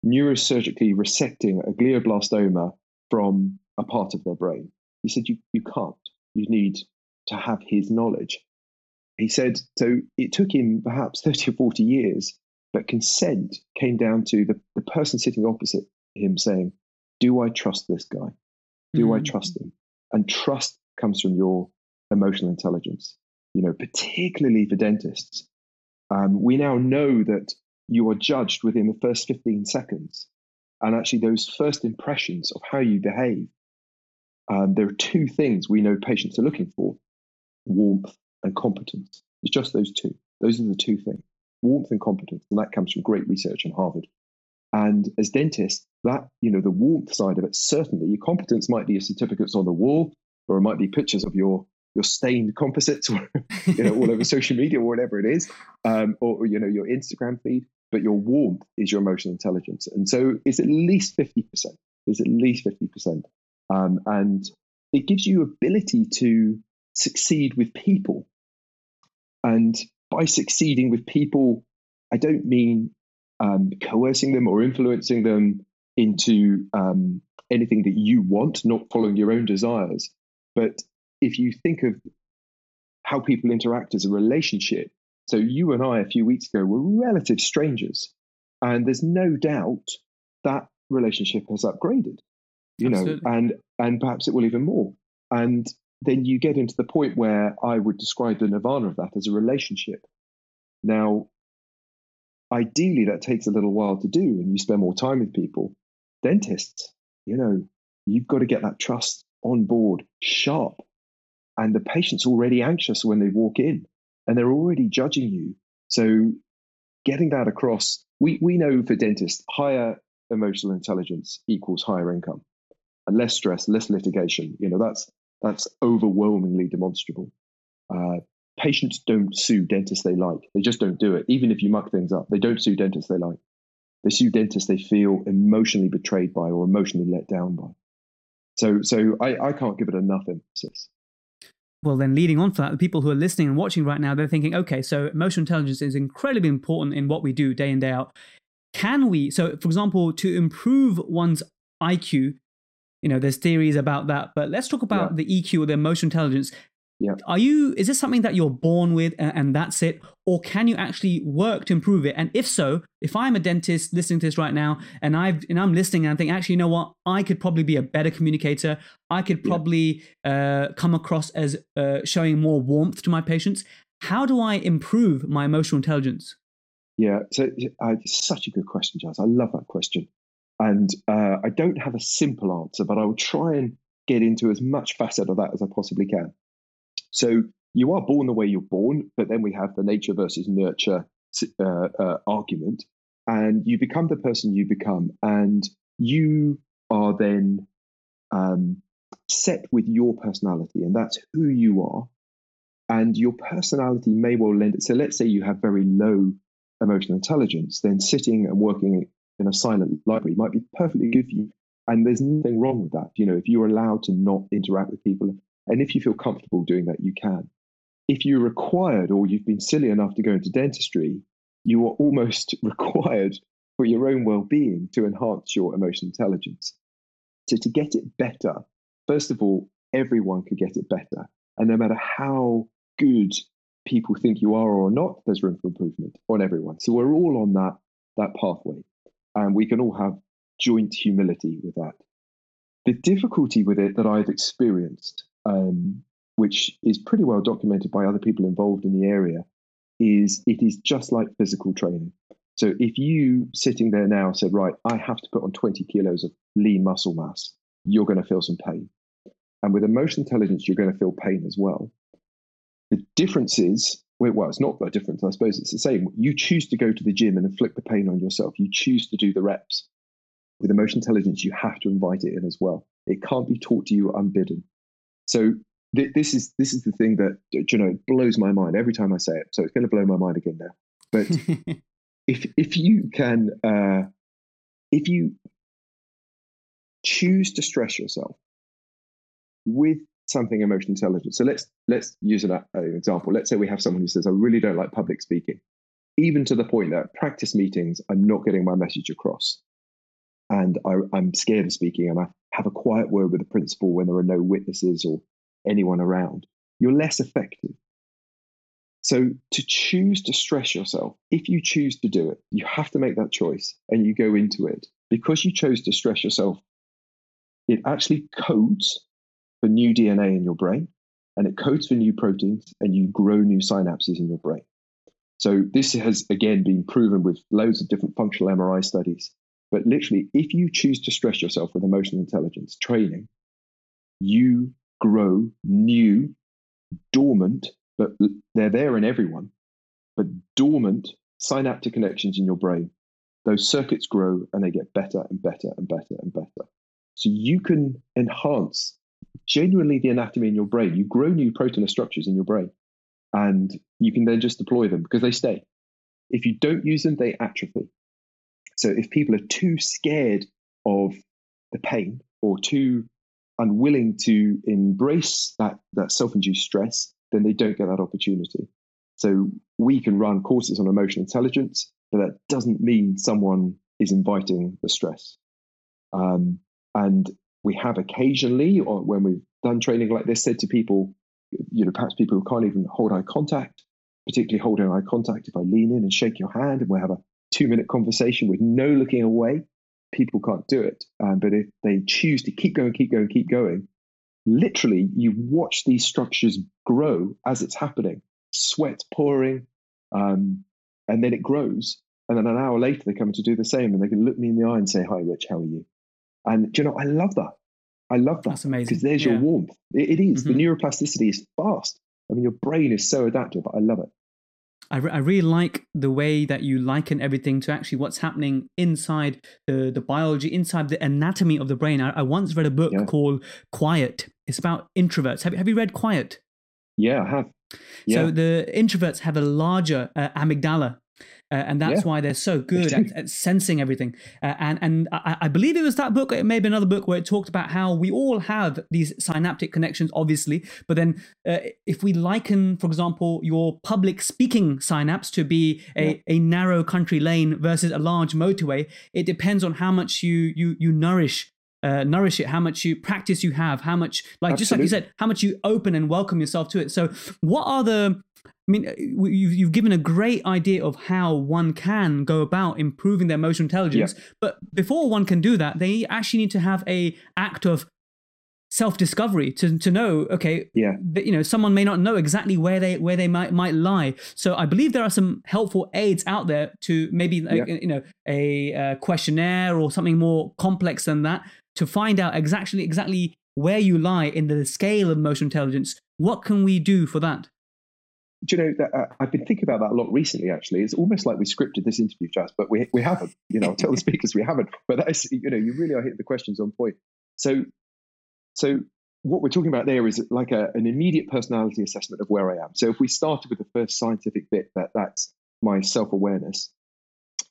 neurosurgically resecting a glioblastoma from a part of their brain?" He said, "You you can't. You need to have his knowledge." He said, so it took him perhaps 30 or 40 years, but consent came down to the, the person sitting opposite him saying, Do I trust this guy? Do mm-hmm. I trust him? And trust comes from your emotional intelligence. You know, particularly for dentists, um, we now know that you are judged within the first 15 seconds. And actually, those first impressions of how you behave, um, there are two things we know patients are looking for warmth and competence. It's just those two. Those are the two things warmth and competence. And that comes from great research in Harvard. And as dentists, that, you know, the warmth side of it, certainly your competence might be your certificates on the wall, or it might be pictures of your your stained composites you know all over social media or whatever it is um, or, or, you know your instagram feed but your warmth is your emotional intelligence. And so it's at least 50% it's at least 50% um, and it gives you ability to succeed with people. And by succeeding with people, I don't mean um, coercing them or influencing them into um, anything that you want, not following your own desires. But if you think of how people interact as a relationship, so you and I a few weeks ago were relative strangers, and there's no doubt that relationship has upgraded, you Absolutely. know, and and perhaps it will even more. And then you get into the point where I would describe the nirvana of that as a relationship. Now, ideally, that takes a little while to do, and you spend more time with people. Dentists, you know, you've got to get that trust on board sharp. And the patient's already anxious when they walk in and they're already judging you. So, getting that across, we, we know for dentists, higher emotional intelligence equals higher income and less stress, less litigation. You know, that's that's overwhelmingly demonstrable. Uh, patients don't sue dentists they like. They just don't do it. Even if you muck things up, they don't sue dentists they like. They sue dentists they feel emotionally betrayed by or emotionally let down by. So, so I, I can't give it enough emphasis. Well, then leading on for that, the people who are listening and watching right now, they're thinking, okay, so emotional intelligence is incredibly important in what we do day in, day out. Can we, so for example, to improve one's IQ, you know there's theories about that but let's talk about yeah. the eq or the emotional intelligence yeah. Are you is this something that you're born with and, and, that's it or can you actually work to improve it? And if so, if I'm a dentist listening to this right now and I've and I'm listening and I think actually you know what, I could probably be a better communicator. I could probably yeah. uh, come across as uh, showing more warmth to my patients. How do I improve my emotional intelligence? Yeah, so uh, such a good question, Jaz. I love that question. And uh, I don't have a simple answer, but I will try and get into as much facet of that as I possibly can. So you are born the way you're born, but then we have the nature versus nurture uh, uh, argument, and you become the person you become, and you are then um, set with your personality, and that's who you are. And your personality may well lend it. So let's say you have very low emotional intelligence, then sitting and working in a silent library might be perfectly good for you. And there's nothing wrong with that. You know, if you're allowed to not interact with people, and if you feel comfortable doing that, you can. If you're required or you've been silly enough to go into dentistry, you are almost required for your own well being to enhance your emotional intelligence. So, to get it better, first of all, everyone could get it better. And no matter how good people think you are or not, there's room for improvement on everyone. So, we're all on that, that pathway and we can all have joint humility with that. The difficulty with it that I've experienced, um, which is pretty well documented by other people involved in the area, is it is just like physical training. So if you sitting there now said, right, I have to put on 20 kilos of lean muscle mass, you're going to feel some pain. And with emotional intelligence, you're going to feel pain as well. The difference is, well, it's not a difference. I suppose it's the same. You choose to go to the gym and inflict the pain on yourself. You choose to do the reps. With emotional intelligence, you have to invite it in as well. It can't be taught to you unbidden. So th- this is this is the thing that you know blows my mind every time I say it. So it's going to blow my mind again now. But if if you can uh, if you choose to stress yourself with something emotional intelligence. So let's let's use an, an example. Let's say we have someone who says, "I really don't like public speaking," even to the point that practice meetings, I'm not getting my message across, and I, I'm scared of speaking, and I have a quiet word with the principal when there are no witnesses or anyone around. You're less effective so to choose to stress yourself, if you choose to do it, you have to make that choice and you go into it. Because you chose to stress yourself, it actually codes for new DNA in your brain and it codes for new proteins and you grow new synapses in your brain. So this has again been proven with loads of different functional MRI studies. But literally, if you choose to stress yourself with emotional intelligence training, you grow new, dormant but they're there in everyone. But dormant synaptic connections in your brain, those circuits grow and they get better and better and better and better. So you can enhance genuinely the anatomy in your brain. You grow new protein structures in your brain and you can then just deploy them because they stay. If you don't use them, they atrophy. So if people are too scared of the pain or too unwilling to embrace that, that self induced stress, then they don't get that opportunity. So we can run courses on emotional intelligence, but that doesn't mean someone is inviting the stress. Um, and we have occasionally, or when we've done training like this, said to people, you know, perhaps people who can't even hold eye contact, particularly holding eye contact, if I lean in and shake your hand and we have a two minute conversation with no looking away, people can't do it. Um, but if they choose to keep going, keep going, keep going, literally you watch these structures grow as it's happening sweat pouring um, and then it grows and then an hour later they come to do the same and they can look me in the eye and say hi rich how are you and you know i love that i love that that's amazing because there's yeah. your warmth it, it is. mm-hmm. the neuroplasticity is fast i mean your brain is so adaptive but i love it I, re- I really like the way that you liken everything to actually what's happening inside the, the biology, inside the anatomy of the brain. I, I once read a book yeah. called Quiet. It's about introverts. Have, have you read Quiet? Yeah, I have. Yeah. So the introverts have a larger uh, amygdala uh, and that's yeah. why they're so good at, at, sensing everything. Uh, and and I, I, believe it was that book, it may be another book where it talked about how we all have these synaptic connections, obviously. But then, uh, if we liken, for example, your public speaking synapse to be a, yeah. a narrow country lane versus a large motorway, it depends on how much you you you nourish uh, nourish it, how much you practice you have, how much, like Absolutely. just like you said, how much you open and welcome yourself to it. So, what are the I mean, uh, you've, you've given a great idea of how one can go about improving their emotional intelligence. Yeah. But before one can do that, they actually need to have a act of self-discovery to, to know okay yeah that, you know someone may not know exactly where they where they might might lie so i believe there are some helpful aids out there to maybe yeah. you know a, a questionnaire or something more complex than that to find out exactly exactly where you lie in the scale of emotional intelligence what can we do for that do you know that uh, I've been thinking about that a lot recently? Actually, it's almost like we scripted this interview, Jaz, but we we haven't. You know, I'll tell the speakers we haven't. But that's you know, you really are hitting the questions on point. So, so what we're talking about there is like a, an immediate personality assessment of where I am. So if we started with the first scientific bit, that that's my self awareness.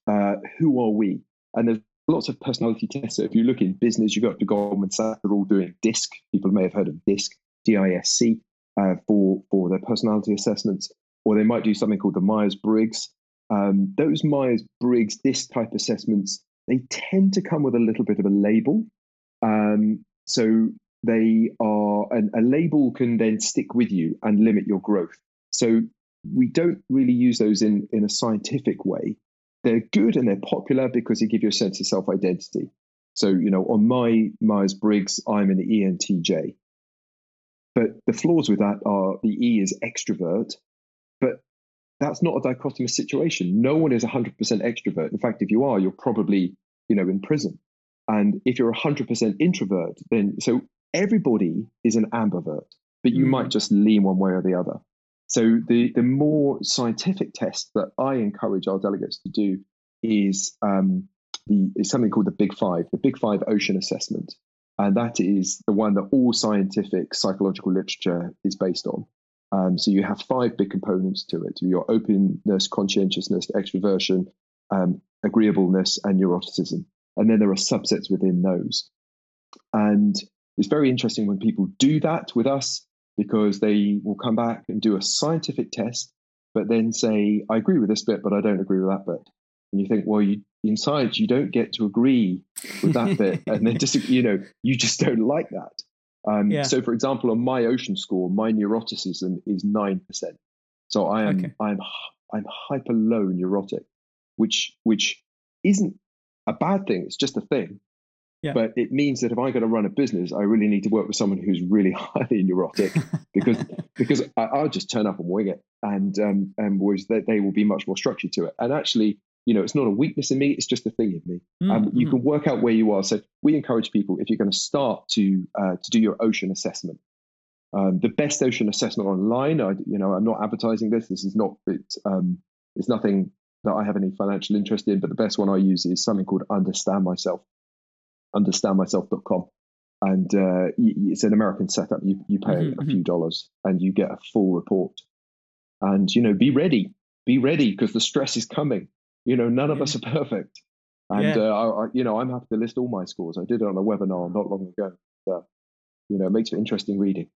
Uh, who are we? And there's lots of personality tests. So if you look in business, you go up to Goldman Sachs, they're all doing DISC. People may have heard of DISC, D I S C uh, for for their personality assessments, or they might do something called the Myers Briggs. Um, those Myers Briggs this type assessments they tend to come with a little bit of a label. Um, so they are and a label can then stick with you and limit your growth. So we don't really use those in in a scientific way. They're good and they're popular because they give you a sense of self identity. So, you know, on my Myers Briggs, I'm an ENTJ. But the flaws with that are the E is extrovert, but that's not a dichotomous situation. No one is 100% extrovert. In fact, if you are, you're probably, you know, in prison. And if you're 100% introvert, then so everybody is an ambivert, but you mm. might just lean one way or the other. So the the more scientific test that I encourage our delegates to do is um, the is something called the Big Five, the Big Five Ocean Assessment, and that is the one that all scientific psychological literature is based on. Um, so you have five big components to it: your openness, conscientiousness, extroversion, um, agreeableness, and neuroticism. And then there are subsets within those. And it's very interesting when people do that with us because they will come back and do a scientific test, but then say, I agree with this bit, but I don't agree with that bit. And you think, well, you, in science, you don't get to agree with that bit. And then just, you know, you just don't like that. Um, yeah. So, for example, on my ocean score, my neuroticism is 9%. So I am, okay. I'm, I'm hyper low neurotic, which, which isn't a bad thing. It's just a thing. Yeah. But it means that if I'm going to run a business, I really need to work with someone who's really highly neurotic because because I, will just turn up and wing it, and um, and whereas they, they will be much more structured to it. And actually, you know, it's not a weakness in me; it's just a thing in me. Mm-hmm. Um, you can work out where you are. So we encourage people if you're going to start to uh, to do your ocean assessment. Um, the best ocean assessment online. I, you know, I'm not advertising this. This is not it's um, it's nothing that I have any financial interest in. But the best one I use is something called Understand Myself understandmyself.com. And uh, it's an American setup. You, you pay mm-hmm, a few mm-hmm. dollars and you get a full report. And, you know, be ready. Be ready because the stress is coming. You know, none of us are perfect. And, yeah. uh, I, you know, I'm happy to list all my scores. I did it on a webinar not long ago. So, you know, it makes for interesting reading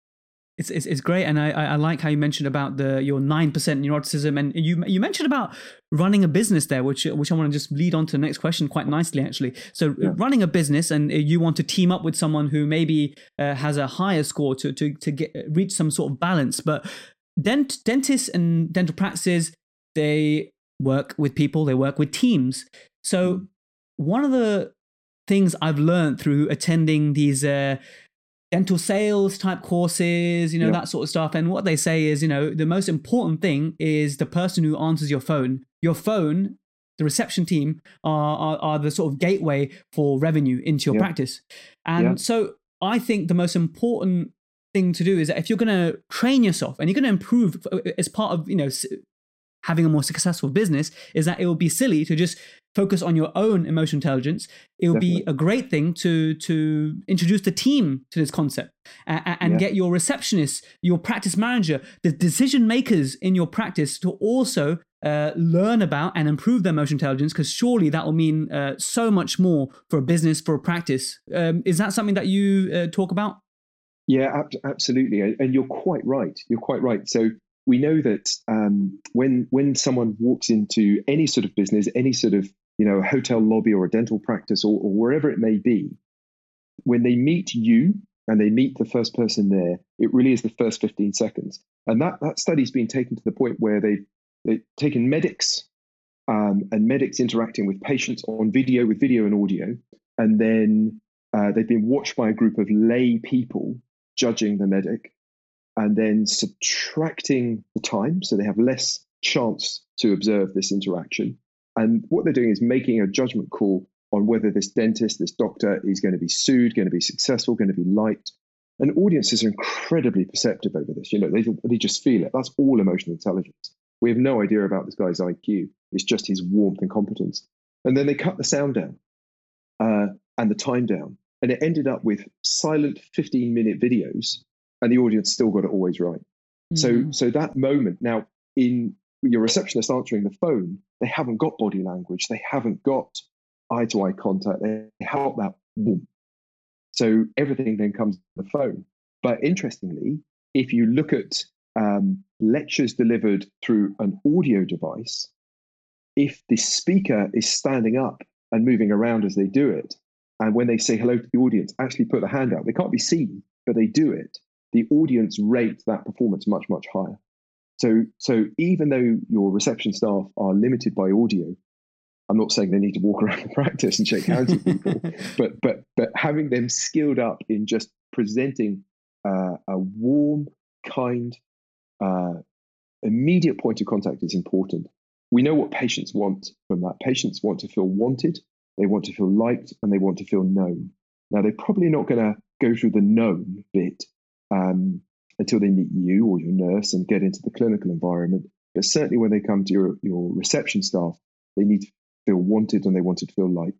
it's, it's, it's great and I, I like how you mentioned about the your 9% neuroticism and you you mentioned about running a business there which which I want to just lead on to the next question quite nicely actually so yeah. running a business and you want to team up with someone who maybe uh, has a higher score to to to get reach some sort of balance but dent dentists and dental practices they work with people they work with teams so mm. one of the things I've learned through attending these uh, dental sales type courses, you know, that sort of stuff. And what they say is, you know, the most important thing is the person who answers your phone. Your phone, the reception team are, are, are the sort of gateway for revenue into your practice. And so I think the most important thing to do is that if you're going to train yourself and you're going to improve uh, as part of, you know, having a more successful business is that it will be silly to just focus on your own emotional intelligence. It would be a great thing to to introduce the team to this concept and, and yeah. get your receptionist your practice manager the decision makers in your practice to also uh, learn about and improve their emotional intelligence because surely that will mean uh, so much more for a business for a practice. Um, is that something that you uh, talk about? Yeah ab- absolutely and you're quite right. You're quite right. So we know that um, when when someone walks into any sort of business, any sort of you know hotel lobby or a dental practice or, or wherever it may be, when they meet you and they meet the first person there, it really is the first 15 seconds. And that that study's been taken to the point where they've they've taken medics um, and medics interacting with patients on video with video and audio, and then uh, they've been watched by a group of lay people judging the medic and then subtracting the time so they have less chance to observe this interaction. And what they're doing is making a judgment call on whether this dentist, this doctor is going to be sued, going to be successful, going to be liked. And audiences are incredibly perceptive over this. You know, they, they just feel it. That's all emotional intelligence. We have no idea about this guy's IQ. It's just his warmth and competence. And then they cut the sound down uh, and the time down. And it ended up with silent 15 minute videos and the audience still got it always right. Mm. So so that moment now in your receptionist answering the phone, they haven't got body language, they haven't got eye to eye contact, they have that boom. So everything then comes on the phone. But interestingly, if you look at um, lectures delivered through an audio device, if the speaker is standing up and moving around as they do it, and when they say hello to the audience, actually put the hand out, they can't be seen, but they do it the audience rate that performance much, much higher. So, so even though your reception staff are limited by audio, I'm not saying they need to walk around the practice and shake hands with people, but but but having them skilled up in just presenting uh, a warm, kind, uh, immediate point of contact is important. We know what patients want from that. Patients want to feel wanted, they want to feel liked, and they want to feel known. Now, they're probably not going to go through the known bit um, until they meet you or your nurse and get into the clinical environment. But certainly when they come to your, your reception staff, they need to feel wanted and they want to feel liked.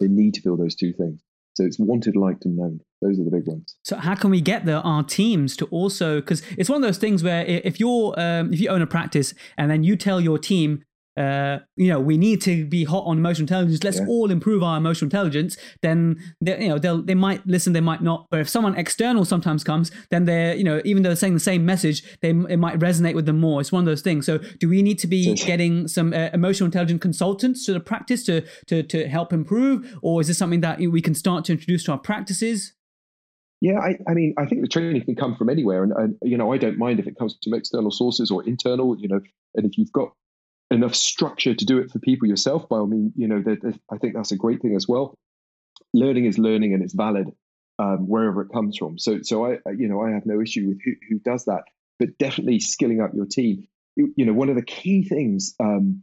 They need to feel those two things. So it's wanted, liked, and known. Those are the big ones. So how can we get the, our teams to also? Because it's one of those things where if you're um, if you own a practice and then you tell your team uh, you know, we need to be hot on emotional intelligence. Let's yeah. all improve our emotional intelligence. Then they, you know they'll they might listen, they might not. But if someone external sometimes comes, then they're you know even though they're saying the same message, they it might resonate with them more. It's one of those things. So do we need to be getting some uh, emotional intelligence consultants to the practice to to to help improve, or is this something that we can start to introduce to our practices? Yeah, I, I, mean, I think the training can come from anywhere, and, and, you know, I don't mind if it comes from external sources or internal. You know, and if you've got enough structure to do it for people yourself, by all means, you know, that, I think that's a great thing as well. Learning is learning and it's valid um, wherever it comes from. So, so I, you know, I have no issue with who, who does that, but definitely skilling up your team. You, you know, one of the key things um,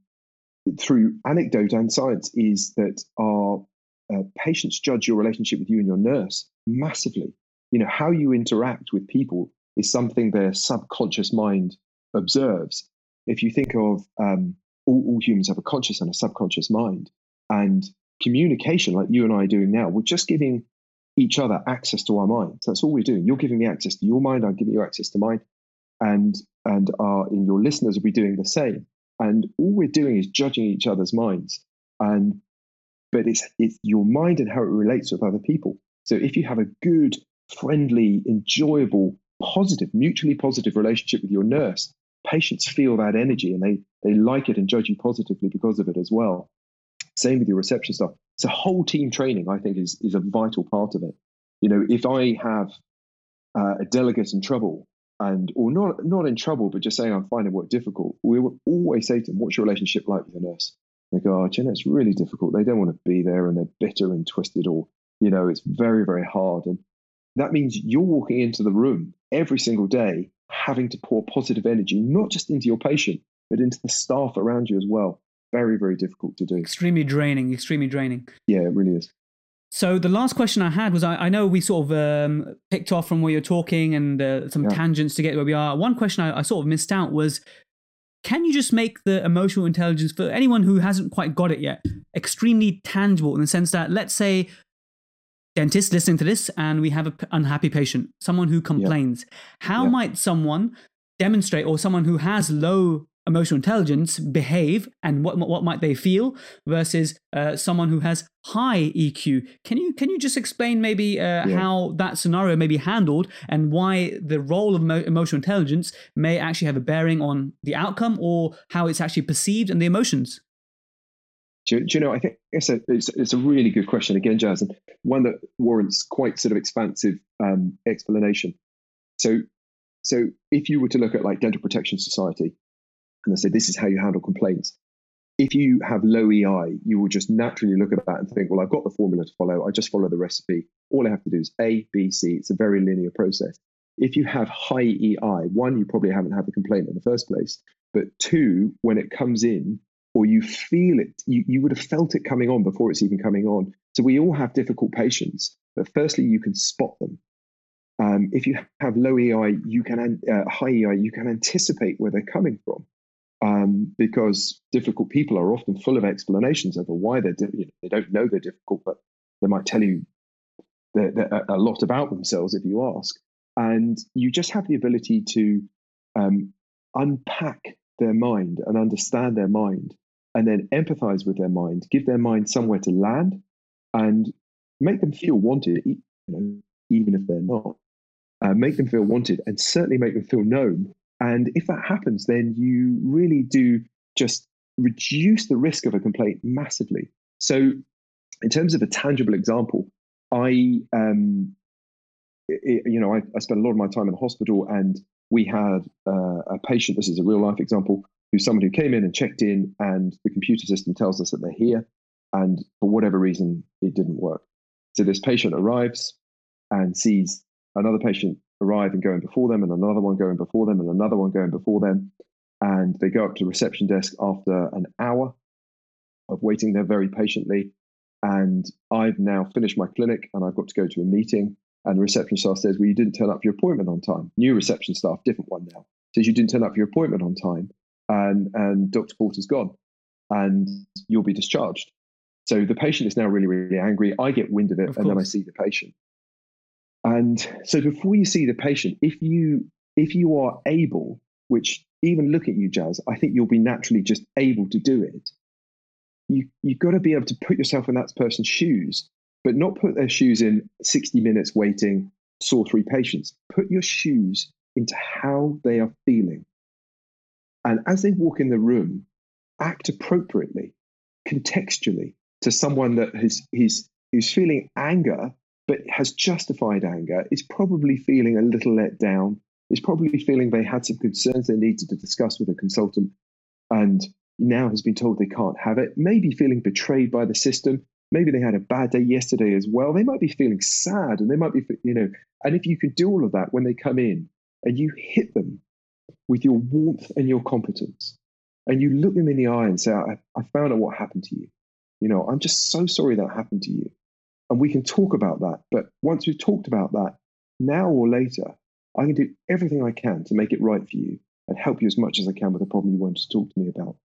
through anecdote and science is that our uh, patients judge your relationship with you and your nurse massively. You know, how you interact with people is something their subconscious mind observes if you think of um, all, all, humans have a conscious and a subconscious mind, and communication, like you and I are doing now, we're just giving each other access to our minds. That's all we're doing. You're giving me access to your mind. I'm giving you access to mine, and and our in your listeners will be doing the same. And all we're doing is judging each other's minds. And but it's it's your mind and how it relates with other people. So if you have a good, friendly, enjoyable, positive, mutually positive relationship with your nurse, patients feel that energy and they they like it and judge you positively because of it as well. Same with your reception staff. So whole team training, I think, is is a vital part of it. You know, if I have uh, a delegate in trouble and or not not in trouble, but just saying I'm finding work difficult, we will always say to them, "What's your relationship like with the nurse?" They go, "Oh, Jen, it's really difficult. They don't want to be there, and they're bitter and twisted, or you know, it's very very hard." And that means you're walking into the room every single day having to pour positive energy, not just into your patient, but into the staff around you as well. Very, very difficult to do. Extremely draining, extremely draining. Yeah, it really is. So the last question I had was I, I know we sort of um, picked off from where you're talking and uh, some yeah. tangents to get where we are. One question I, I sort of missed out was can you just make the emotional intelligence for anyone who hasn't quite got it yet extremely tangible in the sense that let's say dentist listening to this and we have an unhappy patient, someone who complains. Yeah. How yeah. might someone demonstrate or someone who has low emotional intelligence behave and what what might they feel versus uh, someone who has high EQ. Can you can you just explain maybe uh, yeah. how that scenario may be handled and why the role of emotional intelligence may actually have a bearing on the outcome or how it's actually perceived and the emotions? Do, do, you know? I think it's a it's, it's, a really good question again, Jaz, and one that warrants quite sort of expansive um, explanation. So, so if you were to look at like Dental Protection Society, and they say this is how you handle complaints. If you have low EI, you will just naturally look at that and think, well, I've got the formula to follow. I just follow the recipe. All I have to do is A, B, C. It's a very linear process. If you have high EI, one, you probably haven't had the complaint in the first place. But two, when it comes in, or you feel it, you, you would have felt it coming on before it's even coming on. So we all have difficult patients, but firstly, you can spot them. Um, if you have low EI, you can uh, high EI, you can anticipate where they're coming from, um, because difficult people are often full of explanations over why they're. Di- you know, they don't know they're difficult, but they might tell you they're, they're a lot about themselves if you ask. And you just have the ability to um, unpack their mind and understand their mind and then empathize with their mind, give their mind somewhere to land, and make them feel wanted, you know, even if they're not. Uh, make them feel wanted, and certainly make them feel known. And if that happens, then you really do just reduce the risk of a complaint massively. So, in terms of a tangible example, I, um, it, you know, I, I spent a lot of my time in the hospital, and we had uh, a patient. This is a real life example who's someone who came in and checked in, and the computer system tells us that they're here, and for whatever reason, it didn't work. So this patient arrives and sees another patient arrive and going before them, and another one going before them, and another one going before them. And they go up to the reception desk after an hour of waiting there very patiently. And I've now finished my clinic and I've got to go to a meeting. And the reception staff says, Well, you didn't turn up for your appointment on time. New reception staff, different one now, says you didn't turn up for your appointment on time. And, and Dr. Porter's gone and you'll be discharged. So the patient is now really, really angry. I get wind of it Of and then I see the patient. And so before you see the patient, if you if you are able, which even look at you, Jaz, I think you'll be naturally just able to do it. You you've got to be able to put yourself in that person's shoes, but not put their shoes in 60 minutes waiting, saw three patients. Put your shoes into how they are feeling. And as they walk in the room, act appropriately, contextually to someone that has who's feeling anger but has justified anger, is probably feeling a little let down, is probably feeling they had some concerns they needed to discuss with a consultant and now has been told they can't have it, maybe feeling betrayed by the system. Maybe they had a bad day yesterday as well. They might be feeling sad and they might be, you know, and if you could do all of that when they come in and you hit them with your warmth and your competence and you look them in the eye and say, I, I found out what happened to you. You know, I'm just so sorry that happened to you. And we can talk about that. But once we've talked about that, now or later, I can do everything I can to make it right for you and help you as much as I can with the problem you want to talk to me about.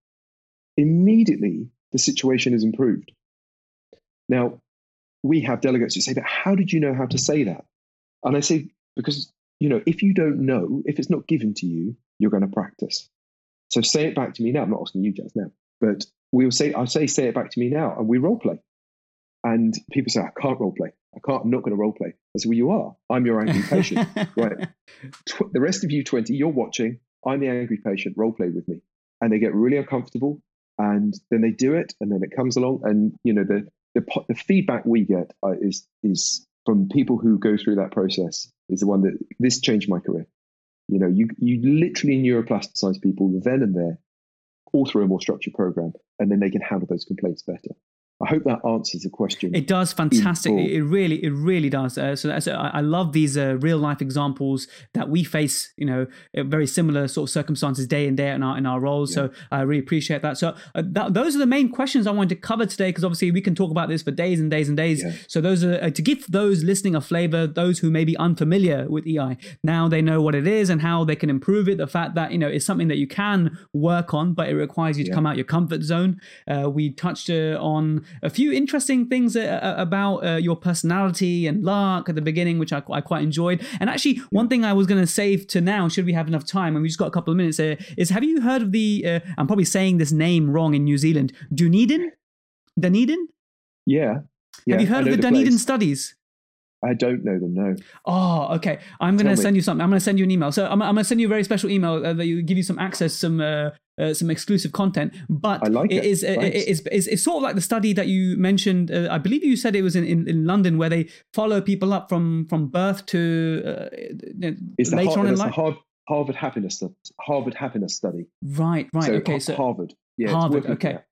Immediately, the situation is improved. Now, we have delegates who say, but how did you know how to say that? And I say, because, you know, if you don't know, if it's not given to you, you're going to practice. So say it back to me now. I'm not asking you, Jaz, now, but we'll say, I'll say, say it back to me now, and we role play. And people say, I can't role play. I can't, I'm not going to role play. I say, well, you are. I'm your angry patient. right. Tw- the rest of you 20, you're watching. I'm the angry patient. Role play with me. And they get really uncomfortable. And then they do it. And then it comes along. And, you know, the, the, the feedback we get uh, is, is from people who go through that process is the one that this changed my career. You know, you, you literally neuroplasticize people then and there, all through a more structured program, and then they can handle those complaints better. I hope that answers the question. It does fantastic. It it really, it really does. Uh, so that's, I I love these uh, real life examples that we face. You know, very similar sort of circumstances day in day out in our in our roles. So I really appreciate that. So uh, that, those are the main questions I wanted to cover today because obviously we can talk about this for days and days and days. Yeah. So those are uh, to give those listening a flavor. Those who may be unfamiliar with EI now they know what it is and how they can improve it. The fact that you know it's something that you can work on, but it requires you to Yeah. come out your comfort zone. Uh, we touched uh, on a few interesting things uh, uh, about uh, your personality and luck at the beginning, which I, I quite enjoyed. And actually, one thing I was going to save to now, should we have enough time, and we just got a couple of minutes, here, is have you heard of the? Uh, I'm probably saying this name wrong in New Zealand. Dunedin, Dunedin. yeah. yeah. have you heard of the, Dunedin place. studies? I don't know them, no. Oh, okay. I'm going to send you something. I'm going to send you an email. So I'm, I'm going to send you a very special email uh, that you give you some access, some uh, uh, some exclusive content. But like it. is, uh, it is sort of like the study that you mentioned. Uh, I believe you said it was in, in, in London where they follow people up from from birth to uh, It's later Har- on in life. Har- Harvard happiness Harvard happiness study. right, right. so, okay, so Harvard. Yeah, Harvard, okay. at.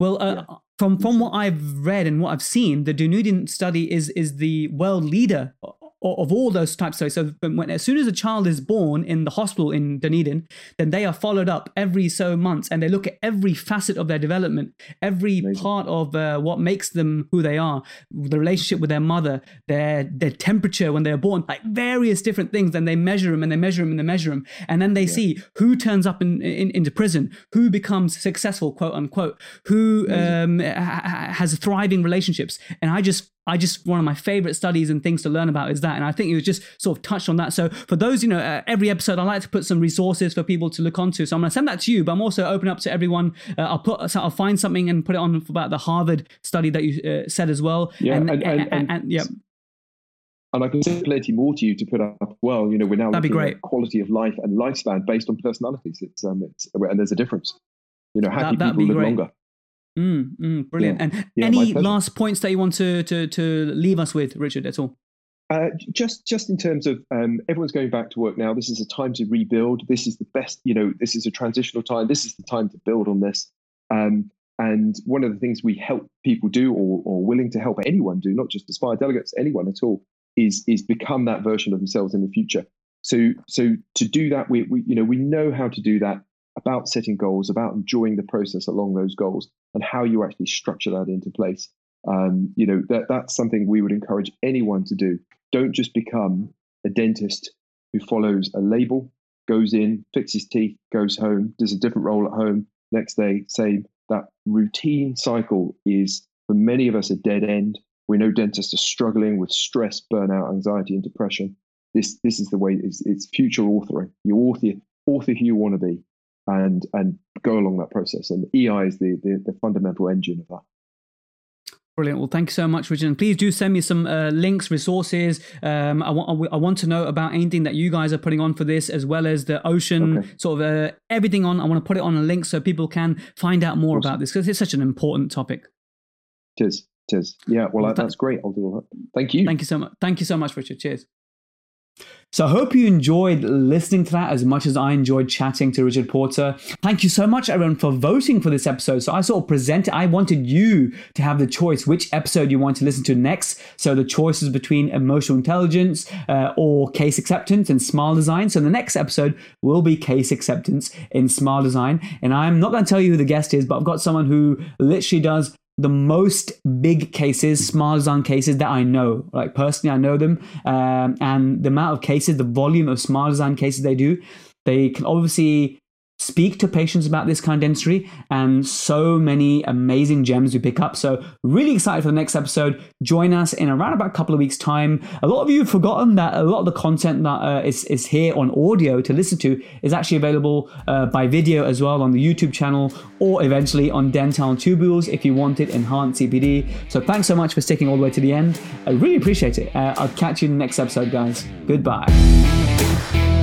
Well, uh, Yeah. from from what I've read and what I've seen, the Dunedin study is is the world leader of all those types of. So when, as soon as a child is born in the hospital in Dunedin, then they are followed up every so months, and they look at every facet of their development, every Amazing. part of uh, what makes them who they are, the relationship with their mother, their their temperature when they're born, like various different things. Then they measure them and they measure them and they measure them, and then they see who turns up in, in into prison, who becomes successful, quote unquote, who um, ha- has thriving relationships, and I just. I just one of my favorite studies and things to learn about is that, and I think it was just sort of touched on that. So for those, you know, uh, every episode I like to put some resources for people to look onto. So I'm going to send that to you, but I'm also open up to everyone. Uh, I'll put, so I'll find something and put it on about the Harvard study that you uh, said as well. Yeah, and, and- and- and- yeah, And I can say plenty more to you to put up. Well, you know, we're now That'd be looking great. at quality of life and lifespan based on personalities. It's um, it's and there's a difference. You know, happy That- people live great. longer. Mm, mm, brilliant. And Yeah, any last points that you want to, to to leave us with, Richard? That's all. Uh, just just in terms of um, everyone's going back to work now. This is a time to rebuild. This is the best. You know, this is a transitional time. This is the time to build on this. Um, and one of the things we help people do, or, or willing to help anyone do, not just Aspire delegates, anyone at all, is is become that version of themselves in the future. So so to do that, we, we you know we know how to do that about setting goals, about enjoying the process along those goals, and how you actually structure that into place. Um, you know that that's something we would encourage anyone to do. Don't just become a dentist who follows a label, goes in, fixes teeth, goes home, does a different role at home, next day, same. That routine cycle is, for many of us, a dead end. We know dentists are struggling with stress, burnout, anxiety, and depression. This this is the way it's, it's future authoring. You author author who you want to be, and and go along that process. And EI is the the, the fundamental engine of that. Brilliant. Well, thank you so much, Richard. And please do send me some uh, links, resources. Um, I want I want to know about anything that you guys are putting on for this, as well as the ocean okay. sort of uh, everything on. I want to put it on a link so people can find out more awesome. about this because it's such an important topic. Cheers. Cheers. Yeah. Well, well that's great. I'll do all that. Thank you. Thank you so much. Thank you so much, Richard. Cheers. So I hope you enjoyed listening to that as much as I enjoyed chatting to Richard Porter. Thank you so much, everyone, for voting for this episode. So I sort of presented, I wanted you to have the choice which episode you want to listen to next. So the choices between emotional intelligence uh, or case acceptance and smile design. So the next episode will be case acceptance in smile design. And I'm not going to tell you who the guest is, but I've got someone who literally does the most big cases, smile design cases that I know. Like personally, I know them, um, and the amount of cases, the volume of smile design cases they do, they can obviously speak to patients about this kind of dentistry and so many amazing gems we pick up. So really excited for the next episode. Join us in around about a couple of weeks time. A lot of you have forgotten that a lot of the content that uh, is is, here on audio to listen to is actually available uh, by video as well on the YouTube channel or eventually on Dental Tubules if you wanted enhanced CPD. So thanks so much for sticking all the way to the end. I really appreciate it. Uh, I'll catch you in the next episode, guys. Goodbye.